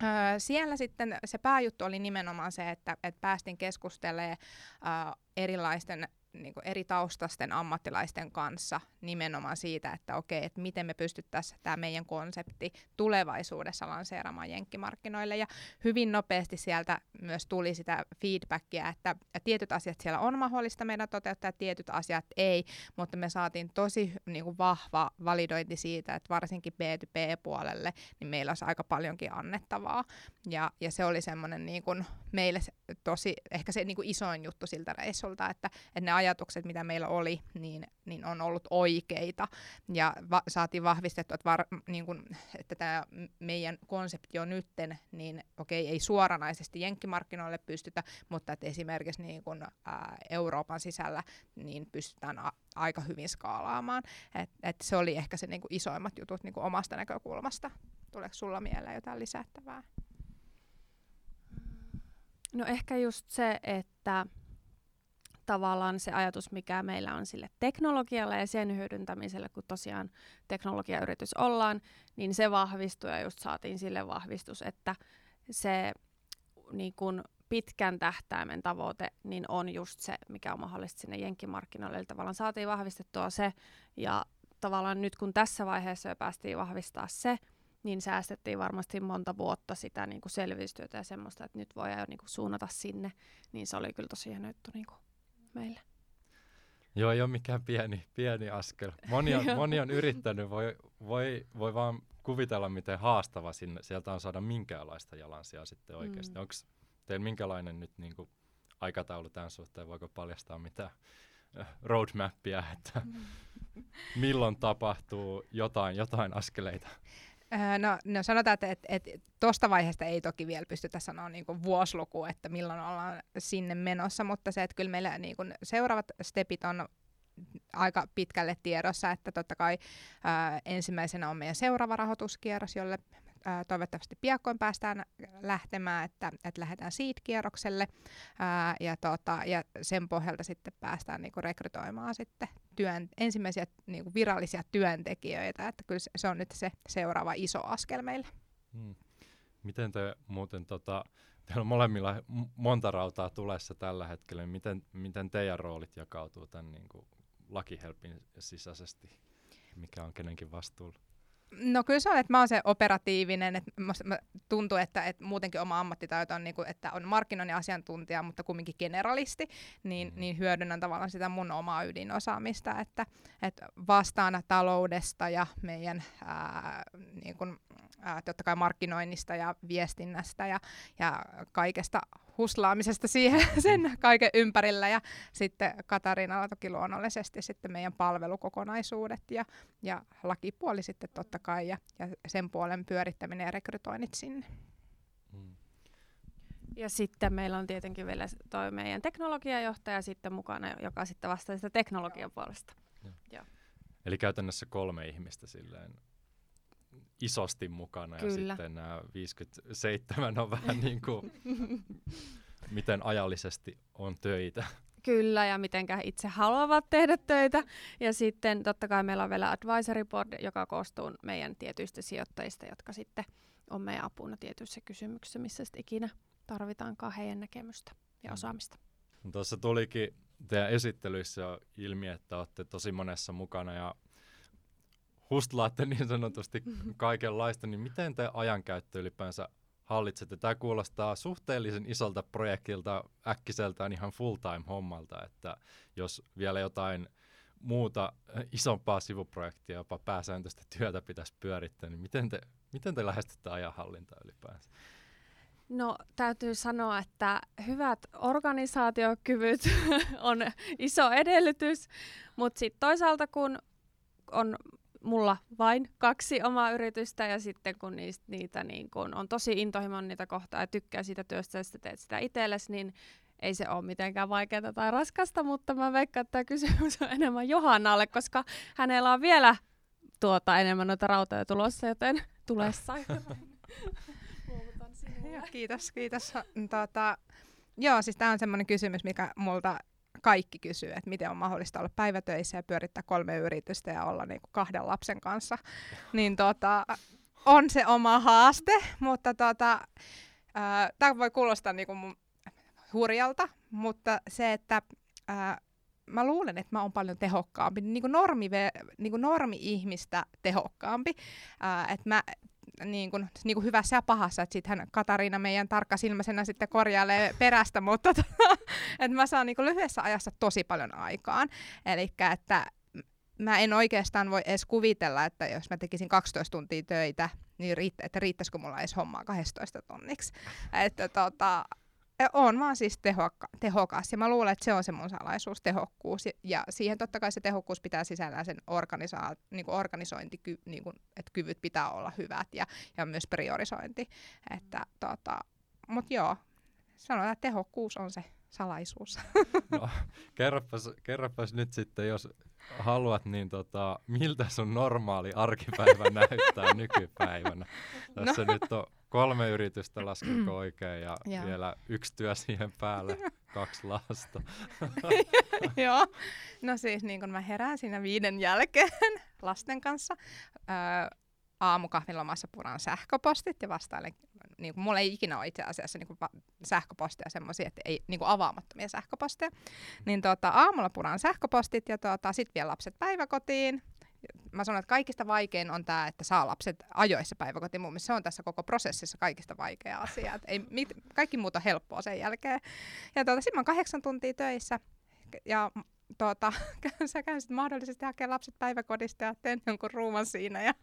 Öö, siellä sitten se pääjuttu oli nimenomaan se, että, että päästiin keskustelemaan öö, erilaisten niin kuin eri taustasten ammattilaisten kanssa nimenomaan siitä, että okei, että miten me pystyttäisiin tämä meidän konsepti tulevaisuudessa lanseeraamaan jenkkimarkkinoille. Ja hyvin nopeasti sieltä myös tuli sitä feedbackia, että tietyt asiat siellä on mahdollista meidän toteuttaa, tietyt asiat ei, mutta me saatiin tosi niin kuin vahva validointi siitä, että varsinkin B2B-puolelle, niin meillä olisi aika paljonkin annettavaa. Ja, ja se oli semmoinen niin kuin meille tosi, ehkä se niin kuin isoin juttu siltä reissulta, että, että ne ajatukset, mitä meillä oli, niin, niin on ollut oikeita. Ja va- saatiin vahvistettua, että, var, niin kun, että tämä meidän konsepti on nytten, niin okei, ei suoranaisesti jenkkimarkkinoille pystytä, mutta että esimerkiksi niin kun, ää, Euroopan sisällä niin pystytään a- aika hyvin skaalaamaan. Et, et se oli ehkä se niin kuin isoimmat jutut niin kuin omasta näkökulmasta. Tuleeko sulla mieleen jotain lisättävää? No ehkä just se, että tavallaan se ajatus, mikä meillä on sille teknologialle ja sen hyödyntämiselle, kun tosiaan teknologiayritys ollaan, niin se vahvistui ja just saatiin sille vahvistus, että se niin kun pitkän tähtäimen tavoite niin on just se, mikä on mahdollista sinne jenkkimarkkinoille. Eli tavallaan saatiin vahvistettua se ja tavallaan nyt kun tässä vaiheessa jo päästiin vahvistaa se, niin säästettiin varmasti monta vuotta sitä niin kuin selvitystyötä ja semmoista, että nyt voi jo niin kuin suunnata sinne, niin se oli kyllä tosi hieno juttu niin kuin meille. Joo, ei ole mikään pieni, pieni askel. Moni on, (laughs) moni on yrittänyt, voi, voi, voi vaan kuvitella, miten haastava sinne, sieltä on saada minkäänlaista jalansijaa sitten oikeasti. Mm. Onko teillä minkälainen nyt niin kuin, aikataulu tämän suhteen, voiko paljastaa mitä äh, roadmappia, että mm. milloin tapahtuu jotain, jotain askeleita? (laughs) Öö, no, no sanotaan, että et, et, tuosta vaiheesta ei toki vielä pystytä sanoa niin vuosiluku, että milloin ollaan sinne menossa, mutta se, että kyllä meillä niin kuin seuraavat stepit on aika pitkälle tiedossa, että totta kai ää, ensimmäisenä on meidän seuraava rahoituskierros, jolle toivottavasti piakkoin päästään lähtemään, että, että lähdetään seed-kierrokselle ää, ja, tota, ja sen pohjalta sitten päästään niinku rekrytoimaan sitten työn, ensimmäisiä niinku virallisia työntekijöitä, että kyllä se, on nyt se seuraava iso askel meille. Hmm. Miten te muuten, tota, teillä on molemmilla monta rautaa tulessa tällä hetkellä, miten, miten teidän roolit jakautuu tämän niin kuin lakihelpin sisäisesti? Mikä on kenenkin vastuulla? No kyllä se on, että mä oon se operatiivinen, että mä tuntuu, että, että muutenkin oma ammattitaito on, niin kuin, että on markkinoinnin asiantuntija, mutta kumminkin generalisti, niin, mm. niin hyödynnän tavallaan sitä mun omaa ydinosaamista, että, että vastaana taloudesta ja meidän ää, niin kuin, ää, totta kai markkinoinnista ja viestinnästä ja, ja kaikesta huslaamisesta siihen, (laughs) sen kaiken ympärillä ja sitten Katariinalla toki luonnollisesti sitten meidän palvelukokonaisuudet ja, ja lakipuoli sitten totta kai ja, ja sen puolen pyörittäminen ja rekrytoinnit sinne. Mm. Ja sitten meillä on tietenkin vielä toi meidän teknologiajohtaja sitten mukana, joka sitten vastaa sitä teknologian puolesta. Ja. Ja. Eli käytännössä kolme ihmistä silleen isosti mukana Kyllä. ja sitten nämä 57 on vähän (laughs) niin kuin, miten ajallisesti on töitä. Kyllä, ja mitenkä itse haluavat tehdä töitä. Ja sitten totta kai meillä on vielä advisory board, joka koostuu meidän tietyistä sijoittajista, jotka sitten on meidän apuna tietyissä kysymyksissä, missä sitten ikinä tarvitaankaan heidän näkemystä ja mm. osaamista. No, tuossa tulikin teidän esittelyissä ilmi, että olette tosi monessa mukana ja hustlaatte niin sanotusti (laughs) kaikenlaista, niin miten te ajankäyttö ylipäänsä hallitsette? Tämä kuulostaa suhteellisen isolta projektilta äkkiseltään ihan full-time hommalta, että jos vielä jotain muuta äh, isompaa sivuprojektia, jopa pääsääntöistä työtä pitäisi pyörittää, niin miten te, miten te lähestytte ajanhallintaa ylipäänsä? No täytyy sanoa, että hyvät organisaatiokyvyt (laughs) on iso edellytys, mutta sitten toisaalta kun on mulla vain kaksi omaa yritystä ja sitten kun niistä, niitä niin kun on tosi intohimon niitä kohtaa ja tykkää siitä työstä ja sitten teet sitä itsellesi, niin ei se ole mitenkään vaikeaa tai raskasta, mutta mä veikkaan, että tämä kysymys on enemmän Johannalle, koska hänellä on vielä tuota enemmän noita rautoja tulossa, joten tulessa. (laughs) kiitos, kiitos. Tuota, joo, siis tämä on semmoinen kysymys, mikä multa kaikki kysyy, että miten on mahdollista olla päivätöissä ja pyörittää kolme yritystä ja olla niin kuin kahden lapsen kanssa. Niin tota, on se oma haaste, mutta tota, tämä voi kuulostaa niin kuin hurjalta, mutta se, että ää, mä luulen, että mä oon paljon tehokkaampi, niin kuin normi, niin kuin normi-ihmistä tehokkaampi. Ää, että mä niin kuin, niin kuin hyvässä ja pahassa, että sitten Katariina meidän tarkkasilmäisenä sitten korjailee perästä, mutta tota, (laughs) että mä saan niin kuin lyhyessä ajassa tosi paljon aikaan. Eli että mä en oikeastaan voi edes kuvitella, että jos mä tekisin 12 tuntia töitä, niin riitt- että riittäisikö mulla edes hommaa 12 tunniksi. Että tota, on vaan siis tehokka, tehokas ja mä luulen, että se on se mun salaisuus, tehokkuus. Ja, ja siihen totta kai se tehokkuus pitää sisällään sen organisa- niin kuin organisointi, niin kuin, että kyvyt pitää olla hyvät ja, ja myös priorisointi. Että, tota, Mutta joo, sanotaan, että tehokkuus on se salaisuus. (laughs) No, kerropas, kerropas nyt sitten, jos haluat, niin tota, miltä sun normaali arkipäivä (laughs) näyttää nykypäivänä? Tässä no. nyt on kolme yritystä, laskeko (clears throat) oikein, ja, ja vielä yksi työ siihen päälle, (laughs) kaksi lasta. (laughs) Joo, no siis niin kun mä herään siinä viiden jälkeen (laughs) lasten kanssa, öö, aamukahvilomassa puran sähköpostit ja vastailen, niin kuin, mulla ei ikinä ole itse asiassa niin kuin, sähköposteja semmoisia, että ei niin kuin avaamattomia sähköposteja, niin tota, aamulla puran sähköpostit ja tota, sitten vielä lapset päiväkotiin, mä sanon, että kaikista vaikein on tämä, että saa lapset ajoissa päiväkotiin. Mun se on tässä koko prosessissa kaikista vaikea asia. Et ei, mit, kaikki muuta helppoa sen jälkeen. Ja tuota, sitten mä oon kahdeksan tuntia töissä ja tuota, (laughs) sä käyn sitten mahdollisesti hakemaan lapset päiväkodista ja teen jonkun ruuman siinä ja,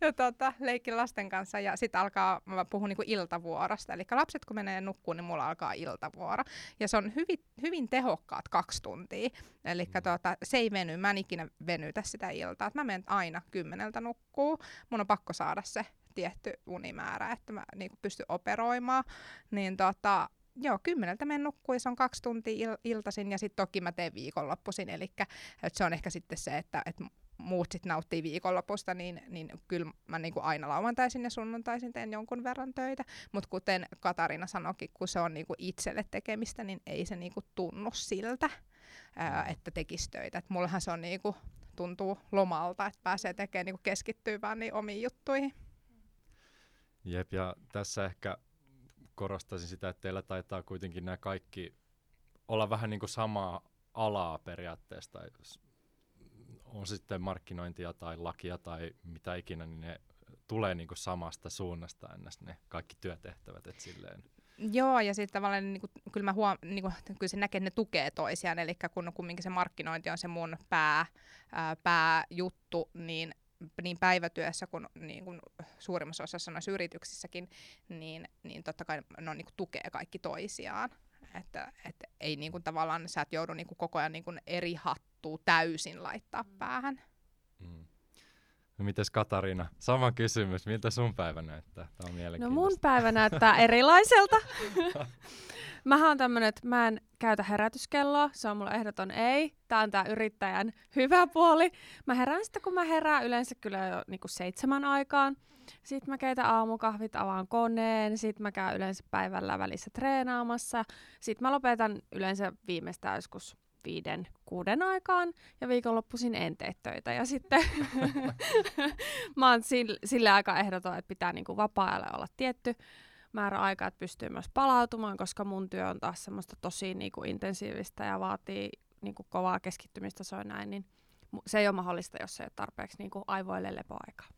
ja tuota, leikin lasten kanssa. Ja sitten alkaa, mä puhun niinku iltavuorosta. Eli lapset kun menee nukkuun, niin mulla alkaa iltavuoro. Ja se on hyvin, hyvin tehokkaat kaksi tuntia. Eli mm. tuota, se ei veny, mä en ikinä venytä sitä iltaa. Et mä menen aina kymmeneltä nukkuu. Mun on pakko saada se tietty unimäärä, että mä niinku pystyn operoimaan. Niin tota, joo, kymmeneltä menen nukkuun, se on kaksi tuntia il- iltaisin ja sitten toki mä teen viikonloppuisin, eli se on ehkä sitten se, että et muut sitten nauttii viikonlopusta, niin, niin kyllä mä niinku aina lauantaisin ja sunnuntaisin teen jonkun verran töitä. Mutta kuten Katarina sanoikin, kun se on niinku itselle tekemistä, niin ei se niinku tunnu siltä, ää, että tekisi töitä. Et mullahan se on niinku, tuntuu lomalta, että pääsee tekemään niinku keskittyy vaan niin omiin juttuihin. Jep, ja tässä ehkä korostaisin sitä, että teillä taitaa kuitenkin nämä kaikki olla vähän niin kuin samaa alaa periaatteessa, on sitten markkinointia tai lakia tai mitä ikinä, niin ne tulee niin kuin samasta suunnasta ennäs ne kaikki työtehtävät, et silleen. Joo, ja sitten tavallaan niin kuin, kyllä, mä huom- niin kuin, kyllä se näkee, että ne tukee toisiaan, eli kun kumminkin se markkinointi on se mun pää, ää, pääjuttu, niin niin päivätyössä kuin, niin kuin suurimmassa osassa noissa yrityksissäkin, niin, niin totta kai ne on, niin kuin, tukee kaikki toisiaan. Että et ei niin kuin, tavallaan sä et joudu niin kuin, koko ajan niin kuin, eri hattua täysin laittaa mm. päähän. Mm. No mites Katariina? Sama kysymys. Miltä sun päivä näyttää? Tämä on No mun päivä näyttää erilaiselta. (laughs) Mä oon tämmönen, että mä en käytä herätyskelloa, se on mulle ehdoton ei. Tää on tää yrittäjän (laughs) hyvä puoli. Mä herään sitten, kun mä herään yleensä kyllä jo niinku seitsemän aikaan. Sitten mä keitän aamukahvit, avaan koneen, sitten mä käyn yleensä päivällä välissä treenaamassa. Sitten mä lopetan yleensä viimeistään joskus viiden, kuuden aikaan ja viikonloppuisin en tee töitä. Ja sitten (laughs) (laughs) mä oon sille, sille aika ehdoton, että pitää niinku vapaa olla tietty määrä aikaa, että pystyy myös palautumaan, koska mun työ on taas semmoista tosi niinku intensiivistä ja vaatii niinku kovaa keskittymistä, se on näin, niin se ei ole mahdollista, jos ei ole tarpeeksi niinku aivoille lepoaikaa.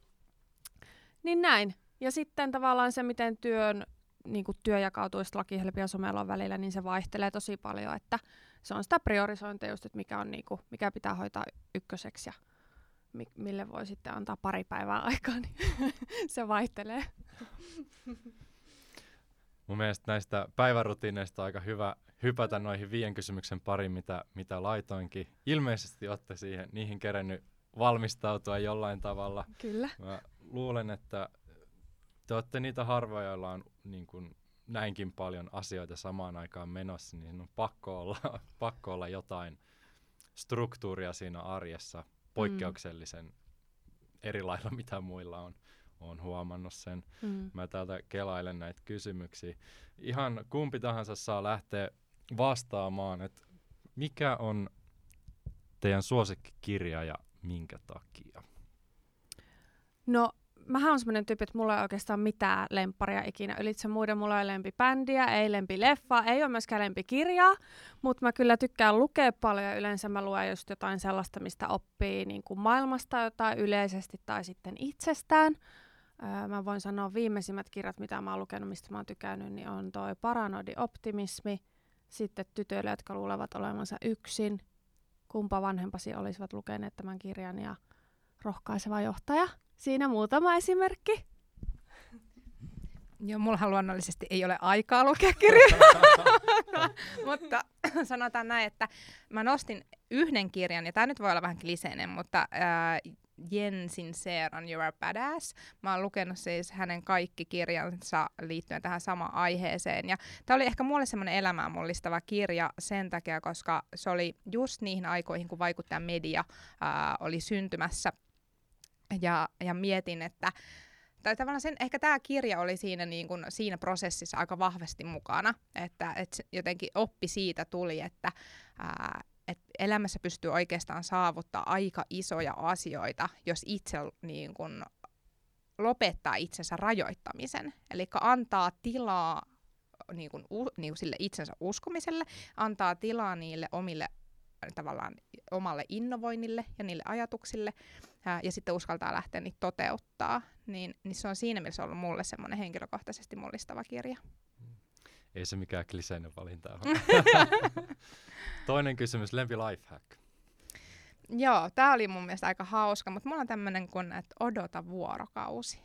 Niin näin. Ja sitten tavallaan se, miten työn, niin kuin työ jakautuu lakihelpi somelon välillä, niin se vaihtelee tosi paljon, että se on sitä priorisointia just, että mikä, on, niin kuin, mikä pitää hoitaa ykköseksi ja mi- mille voi sitten antaa pari päivää aikaa, niin (laughs) se vaihtelee. (laughs) Mun mielestä näistä päivärutiineista on aika hyvä hypätä noihin viien kysymyksen pariin, mitä, mitä laitoinkin. Ilmeisesti olette siihen, niihin kerennyt valmistautua jollain tavalla. Kyllä. Mä luulen, että te olette niitä harvoja, joilla on niin kuin, näinkin paljon asioita samaan aikaan menossa, niin on pakko olla, (laughs) pakko olla jotain struktuuria siinä arjessa poikkeuksellisen mm. eri lailla, mitä muilla on. Olen huomannut sen. Mm. Mä täältä kelailen näitä kysymyksiä. Ihan kumpi tahansa saa lähteä vastaamaan, että mikä on teidän suosikkikirja ja minkä takia? No mähän on semmoinen tyyppi, että mulla ei oikeastaan mitään lempparia ikinä ylitse muiden. Mulla ei lempibändiä, ei lempileffa, ei ole myöskään lempikirjaa, mutta mä kyllä tykkään lukea paljon. Yleensä mä luen just jotain sellaista, mistä oppii niin kuin maailmasta jotain yleisesti tai sitten itsestään. Öö, mä voin sanoa viimeisimmät kirjat, mitä mä oon lukenut, mistä mä oon tykännyt, niin on toi Paranoidi optimismi, sitten tytöille, jotka luulevat olevansa yksin, kumpa vanhempasi olisivat lukeneet tämän kirjan ja rohkaiseva johtaja. Siinä muutama esimerkki. Joo, mullahan luonnollisesti ei ole aikaa lukea kirjaa, (laughs) mutta (clears throat) sanotaan näin, että mä nostin yhden kirjan, ja tämä nyt voi olla vähän kliseinen, mutta ää, Jen Sinceron You're a Badass. Mä oon lukenut siis hänen kaikki kirjansa liittyen tähän samaan aiheeseen. Ja tämä oli ehkä mulle semmoinen elämään mullistava kirja sen takia, koska se oli just niihin aikoihin, kun vaikuttajan media ää, oli syntymässä. Ja, ja mietin, että tai tavallaan sen, ehkä tämä kirja oli siinä, niin kun, siinä prosessissa aika vahvasti mukana, että et jotenkin oppi siitä tuli, että ää, elämässä pystyy oikeastaan saavuttaa aika isoja asioita, jos itse niin kun, lopettaa itsensä rajoittamisen. Eli antaa tilaa niin kun, u, niin sille itsensä uskomiselle, antaa tilaa niille omille tavallaan omalle innovoinnille ja niille ajatuksille, ää, ja sitten uskaltaa lähteä niitä toteuttaa, niin, niin se on siinä mielessä ollut mulle semmoinen henkilökohtaisesti mullistava kirja. Ei se mikään kliseinen valinta ole. (laughs) Toinen kysymys, lempi lifehack. Joo, tämä oli mun mielestä aika hauska, mutta mulla on tämmöinen kuin, että odota vuorokausi.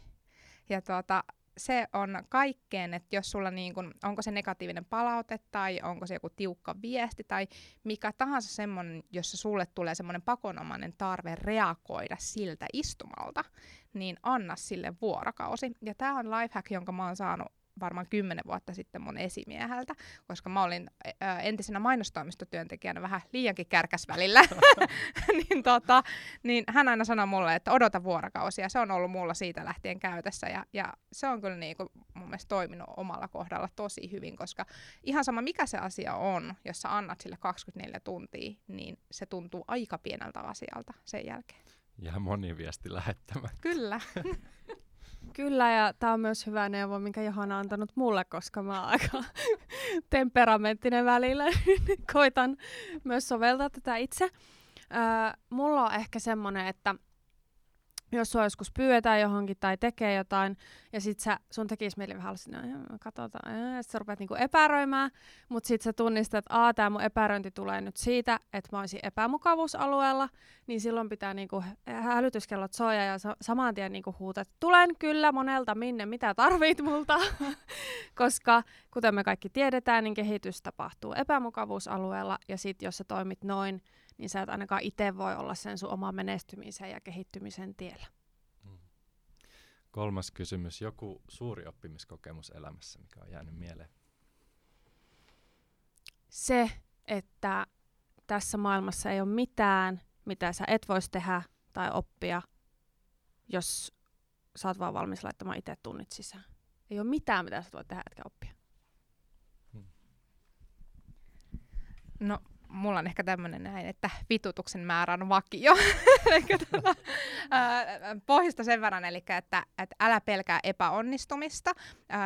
Ja tuota, se on kaikkeen, että jos sulla niin kun, onko se negatiivinen palaute tai onko se joku tiukka viesti tai mikä tahansa semmoinen, jossa sulle tulee semmoinen pakonomainen tarve reagoida siltä istumalta, niin anna sille vuorokausi. Ja tämä on lifehack, jonka mä oon saanut varmaan kymmenen vuotta sitten mun esimieheltä, koska mä olin ää, entisenä mainostoimistotyöntekijänä vähän liiankin kärkäs välillä. (laughs) niin, tota, niin hän aina sanoi mulle, että odota vuorokausia. Se on ollut mulla siitä lähtien käytössä ja, ja se on kyllä niinku mun mielestä toiminut omalla kohdalla tosi hyvin, koska ihan sama mikä se asia on, jos sä annat sille 24 tuntia, niin se tuntuu aika pieneltä asialta sen jälkeen. Ja moni viesti lähettämä. Kyllä. (laughs) Kyllä, ja tämä on myös hyvä neuvo, minkä Johanna on antanut mulle, koska mä oon aika (laughs) temperamenttinen välillä. (laughs) Koitan myös soveltaa tätä itse. Öö, mulla on ehkä semmoinen, että jos sua joskus pyydetään johonkin tai tekee jotain, ja sit sä, sun tekis mieli vähän olla no, katsotaan, ja sit sä rupeat niinku epäröimään, mutta sit sä tunnistat, että aa, tää mun epäröinti tulee nyt siitä, että mä olisin epämukavuusalueella, niin silloin pitää niinku hälytyskellot soja ja sa- saman tien niinku huutaa, että tulen kyllä monelta minne, mitä tarvit multa, (laughs) koska kuten me kaikki tiedetään, niin kehitys tapahtuu epämukavuusalueella, ja sit jos sä toimit noin, niin sä et ainakaan itse voi olla sen sun oman menestymisen ja kehittymisen tiellä. Mm. Kolmas kysymys. Joku suuri oppimiskokemus elämässä, mikä on jäänyt mieleen? Se, että tässä maailmassa ei ole mitään, mitä sä et voisi tehdä tai oppia, jos sä oot vaan valmis laittamaan itse tunnit sisään. Ei ole mitään, mitä sä voit tehdä etkä oppia. No mulla on ehkä tämmöinen näin, että vitutuksen määrä on vakio. (laughs) tuota, pohjista sen verran, eli että, että älä pelkää epäonnistumista.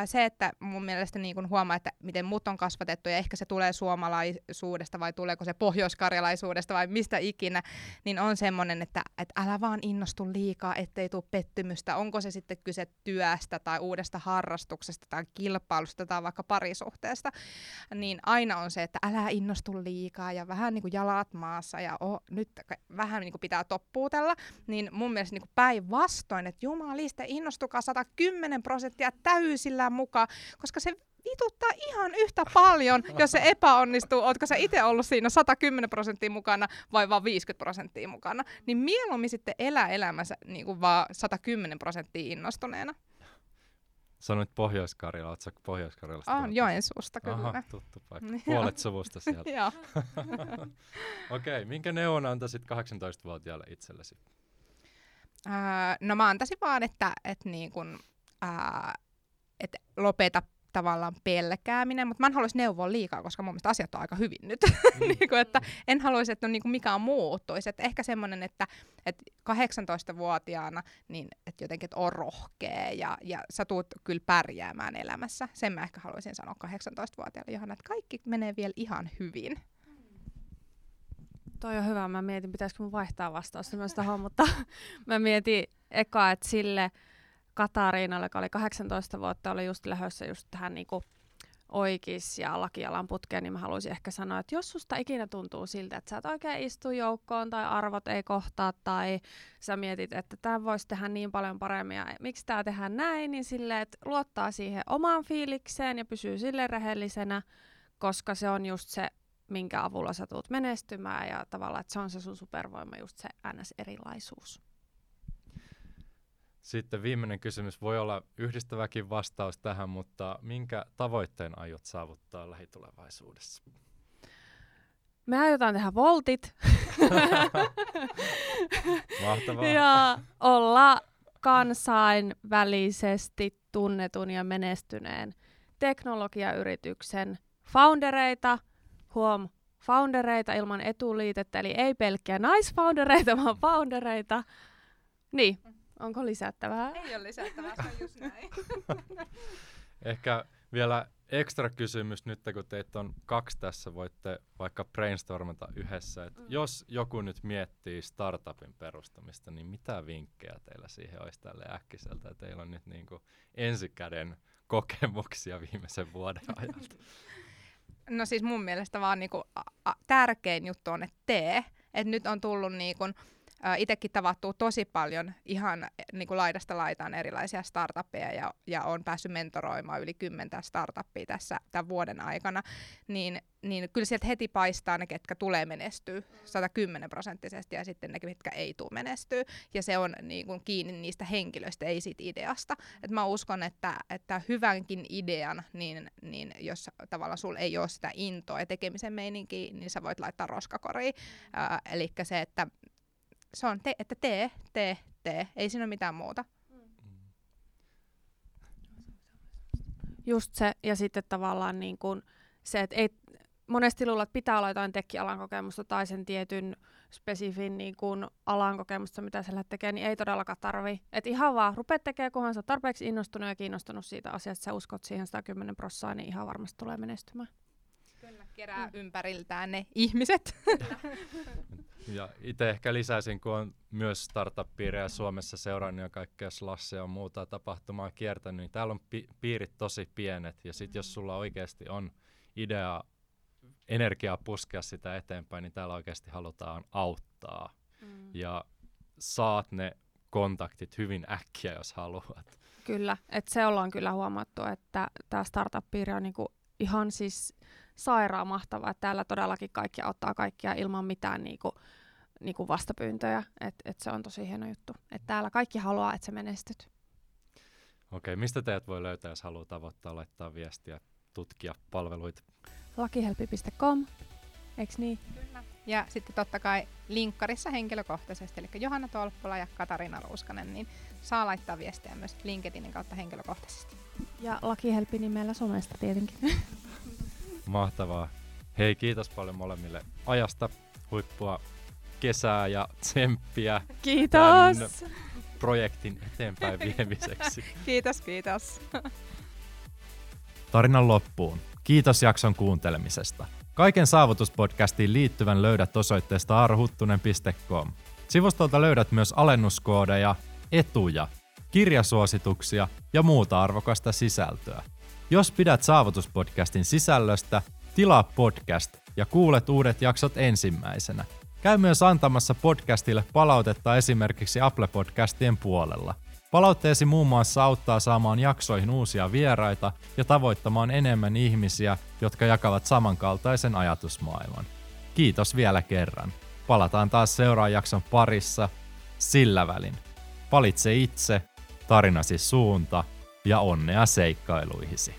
Se, että mun mielestä niin kun huomaa, että miten mut on kasvatettu ja ehkä se tulee suomalaisuudesta vai tuleeko se pohjoiskarjalaisuudesta vai mistä ikinä, niin on semmoinen, että, että älä vaan innostu liikaa, ettei tule pettymystä. Onko se sitten kyse työstä tai uudesta harrastuksesta tai kilpailusta tai vaikka parisuhteesta, niin aina on se, että älä innostu liikaa ja vähän niin kuin jalat maassa ja oh, nyt vähän niin kuin pitää toppuutella, niin mun mielestä niin päinvastoin, että jumaliste, innostukaa 110 prosenttia täysillä mukaan, koska se vituttaa ihan yhtä paljon, jos se epäonnistuu. Ootko sä itse ollut siinä 110 prosenttia mukana vai vaan 50 prosenttia mukana? Niin mieluummin sitten elää elämänsä niin kuin vaan 110 prosenttia innostuneena. Sanoit Pohjois-Karjala, oletko Pohjois-Karjalasta? On, Joensuusta kyllä. Aha, tuttu paikka. Puolet suvusta sieltä. (laughs) Joo. (laughs) Okei, okay, minkä neuvon antaisit 18-vuotiaalle itsellesi? Öö, no mä antaisin vaan, että et niin kun, ää, et lopeta tavallaan pelkääminen, mutta mä en haluaisi neuvoa liikaa, koska mun mielestä asiat on aika hyvin nyt. Mm. (laughs) niin kuin, että en haluaisi, että no, niin kuin mikään muuttuisi. Että ehkä semmoinen, että, että 18-vuotiaana niin, että jotenkin että on rohkea ja, ja sä tuut kyllä pärjäämään elämässä. Sen mä ehkä haluaisin sanoa 18-vuotiaalle Johanna, että kaikki menee vielä ihan hyvin. Toi on hyvä. Mä mietin, pitäisikö mun vaihtaa vastausta myös tähän, mutta (laughs) mä mietin eka, että sille Katariinalle, joka oli 18 vuotta, oli just lähdössä just tähän niinku oikeis ja lakialan putkeen, niin mä haluaisin ehkä sanoa, että jos susta ikinä tuntuu siltä, että sä et oikein istu joukkoon tai arvot ei kohtaa tai sä mietit, että tämä voisi tehdä niin paljon paremmin ja miksi tämä tehdään näin, niin sille, että luottaa siihen omaan fiilikseen ja pysyy sille rehellisenä, koska se on just se, minkä avulla sä tulet menestymään ja tavallaan, että se on se sun supervoima, just se NS-erilaisuus. Sitten viimeinen kysymys voi olla yhdistäväkin vastaus tähän, mutta minkä tavoitteen aiot saavuttaa lähitulevaisuudessa? Me aiotaan tehdä voltit. (laughs) Mahtavaa. ja olla kansainvälisesti tunnetun ja menestyneen teknologiayrityksen foundereita, huom, foundereita ilman etuliitettä, eli ei pelkkiä naisfoundereita, vaan foundereita. Niin, Onko lisättävää? Ei ole lisättävää, se on just näin. (laughs) Ehkä vielä ekstra kysymys nyt, kun teitä on kaksi tässä, voitte vaikka brainstormata yhdessä. Et mm. Jos joku nyt miettii startupin perustamista, niin mitä vinkkejä teillä siihen olisi tälle äkkiseltä? Teillä on nyt niinku ensikäden kokemuksia viimeisen vuoden (laughs) ajalta. No siis mun mielestä vaan niinku, a- a- tärkein juttu on, että tee. Et nyt on tullut niinku, itsekin tavattuu tosi paljon ihan niin kuin laidasta laitaan erilaisia startuppeja ja, ja on päässyt mentoroimaan yli kymmentä startuppia tässä tämän vuoden aikana, niin, niin kyllä sieltä heti paistaa ne, ketkä tulee menestyä 110 prosenttisesti ja sitten ne, ketkä ei tule menestyä. Ja se on niin kuin kiinni niistä henkilöistä, ei siitä ideasta. Et mä uskon, että, että hyvänkin idean, niin, niin jos tavallaan sulla ei ole sitä intoa ja tekemisen meininkiä, niin sä voit laittaa roskakoriin. Eli se, että se on, te, että tee, tee, tee. Ei siinä ole mitään muuta. Just se, ja sitten tavallaan niin kun se, että ei, monesti luulla, että pitää olla jotain tekkialan kokemusta tai sen tietyn spesifin niin kun alan kokemusta, mitä sillä tekee, niin ei todellakaan tarvi. Et ihan vaan rupeat tekemään, kunhan sä tarpeeksi innostunut ja kiinnostunut siitä asiasta, sä uskot siihen 110 prossaa, niin ihan varmasti tulee menestymään. Kyllä, kerää mm. ympäriltään ne ihmiset. (laughs) (laughs) Ja itse ehkä lisäisin, kun on myös startup-piirejä Suomessa seurannut ja kaikkea slassia ja muuta tapahtumaa kiertänyt, niin täällä on pi- piirit tosi pienet. Ja sitten jos sulla oikeasti on idea, energiaa puskea sitä eteenpäin, niin täällä oikeasti halutaan auttaa. Mm. Ja saat ne kontaktit hyvin äkkiä, jos haluat. Kyllä, että se ollaan kyllä huomattu, että tämä startup-piiri on niinku ihan siis sairaan mahtavaa, että täällä todellakin kaikki ottaa kaikkia ilman mitään niinku, niinku vastapyyntöjä, että et se on tosi hieno juttu. Että täällä kaikki haluaa, että sä menestyt. Okei, mistä teidät voi löytää, jos haluaa tavoittaa, laittaa viestiä, tutkia palveluita? Lakihelpi.com, eikö niin? Kyllä. Ja sitten totta kai linkkarissa henkilökohtaisesti, eli Johanna Tolppola ja Katariina Ruuskanen, niin saa laittaa viestiä myös LinkedInin kautta henkilökohtaisesti. Ja Lakihelpi nimellä somesta tietenkin. (laughs) Mahtavaa. Hei, kiitos paljon molemmille ajasta, huippua kesää ja tsemppiä. Kiitos! projektin eteenpäin viemiseksi. (laughs) kiitos, kiitos. Tarinan loppuun. Kiitos jakson kuuntelemisesta. Kaiken saavutuspodcastiin liittyvän löydät osoitteesta arhuttunen.com. Sivustolta löydät myös alennuskoodeja, etuja, kirjasuosituksia ja muuta arvokasta sisältöä. Jos pidät Saavutuspodcastin sisällöstä, tilaa podcast ja kuulet uudet jaksot ensimmäisenä. Käy myös antamassa podcastille palautetta esimerkiksi Apple Podcastien puolella. Palautteesi muun muassa auttaa saamaan jaksoihin uusia vieraita ja tavoittamaan enemmän ihmisiä, jotka jakavat samankaltaisen ajatusmaailman. Kiitos vielä kerran. Palataan taas seuraavan jakson parissa. Sillä välin. Valitse itse, tarinasi suunta ja onnea seikkailuihisi.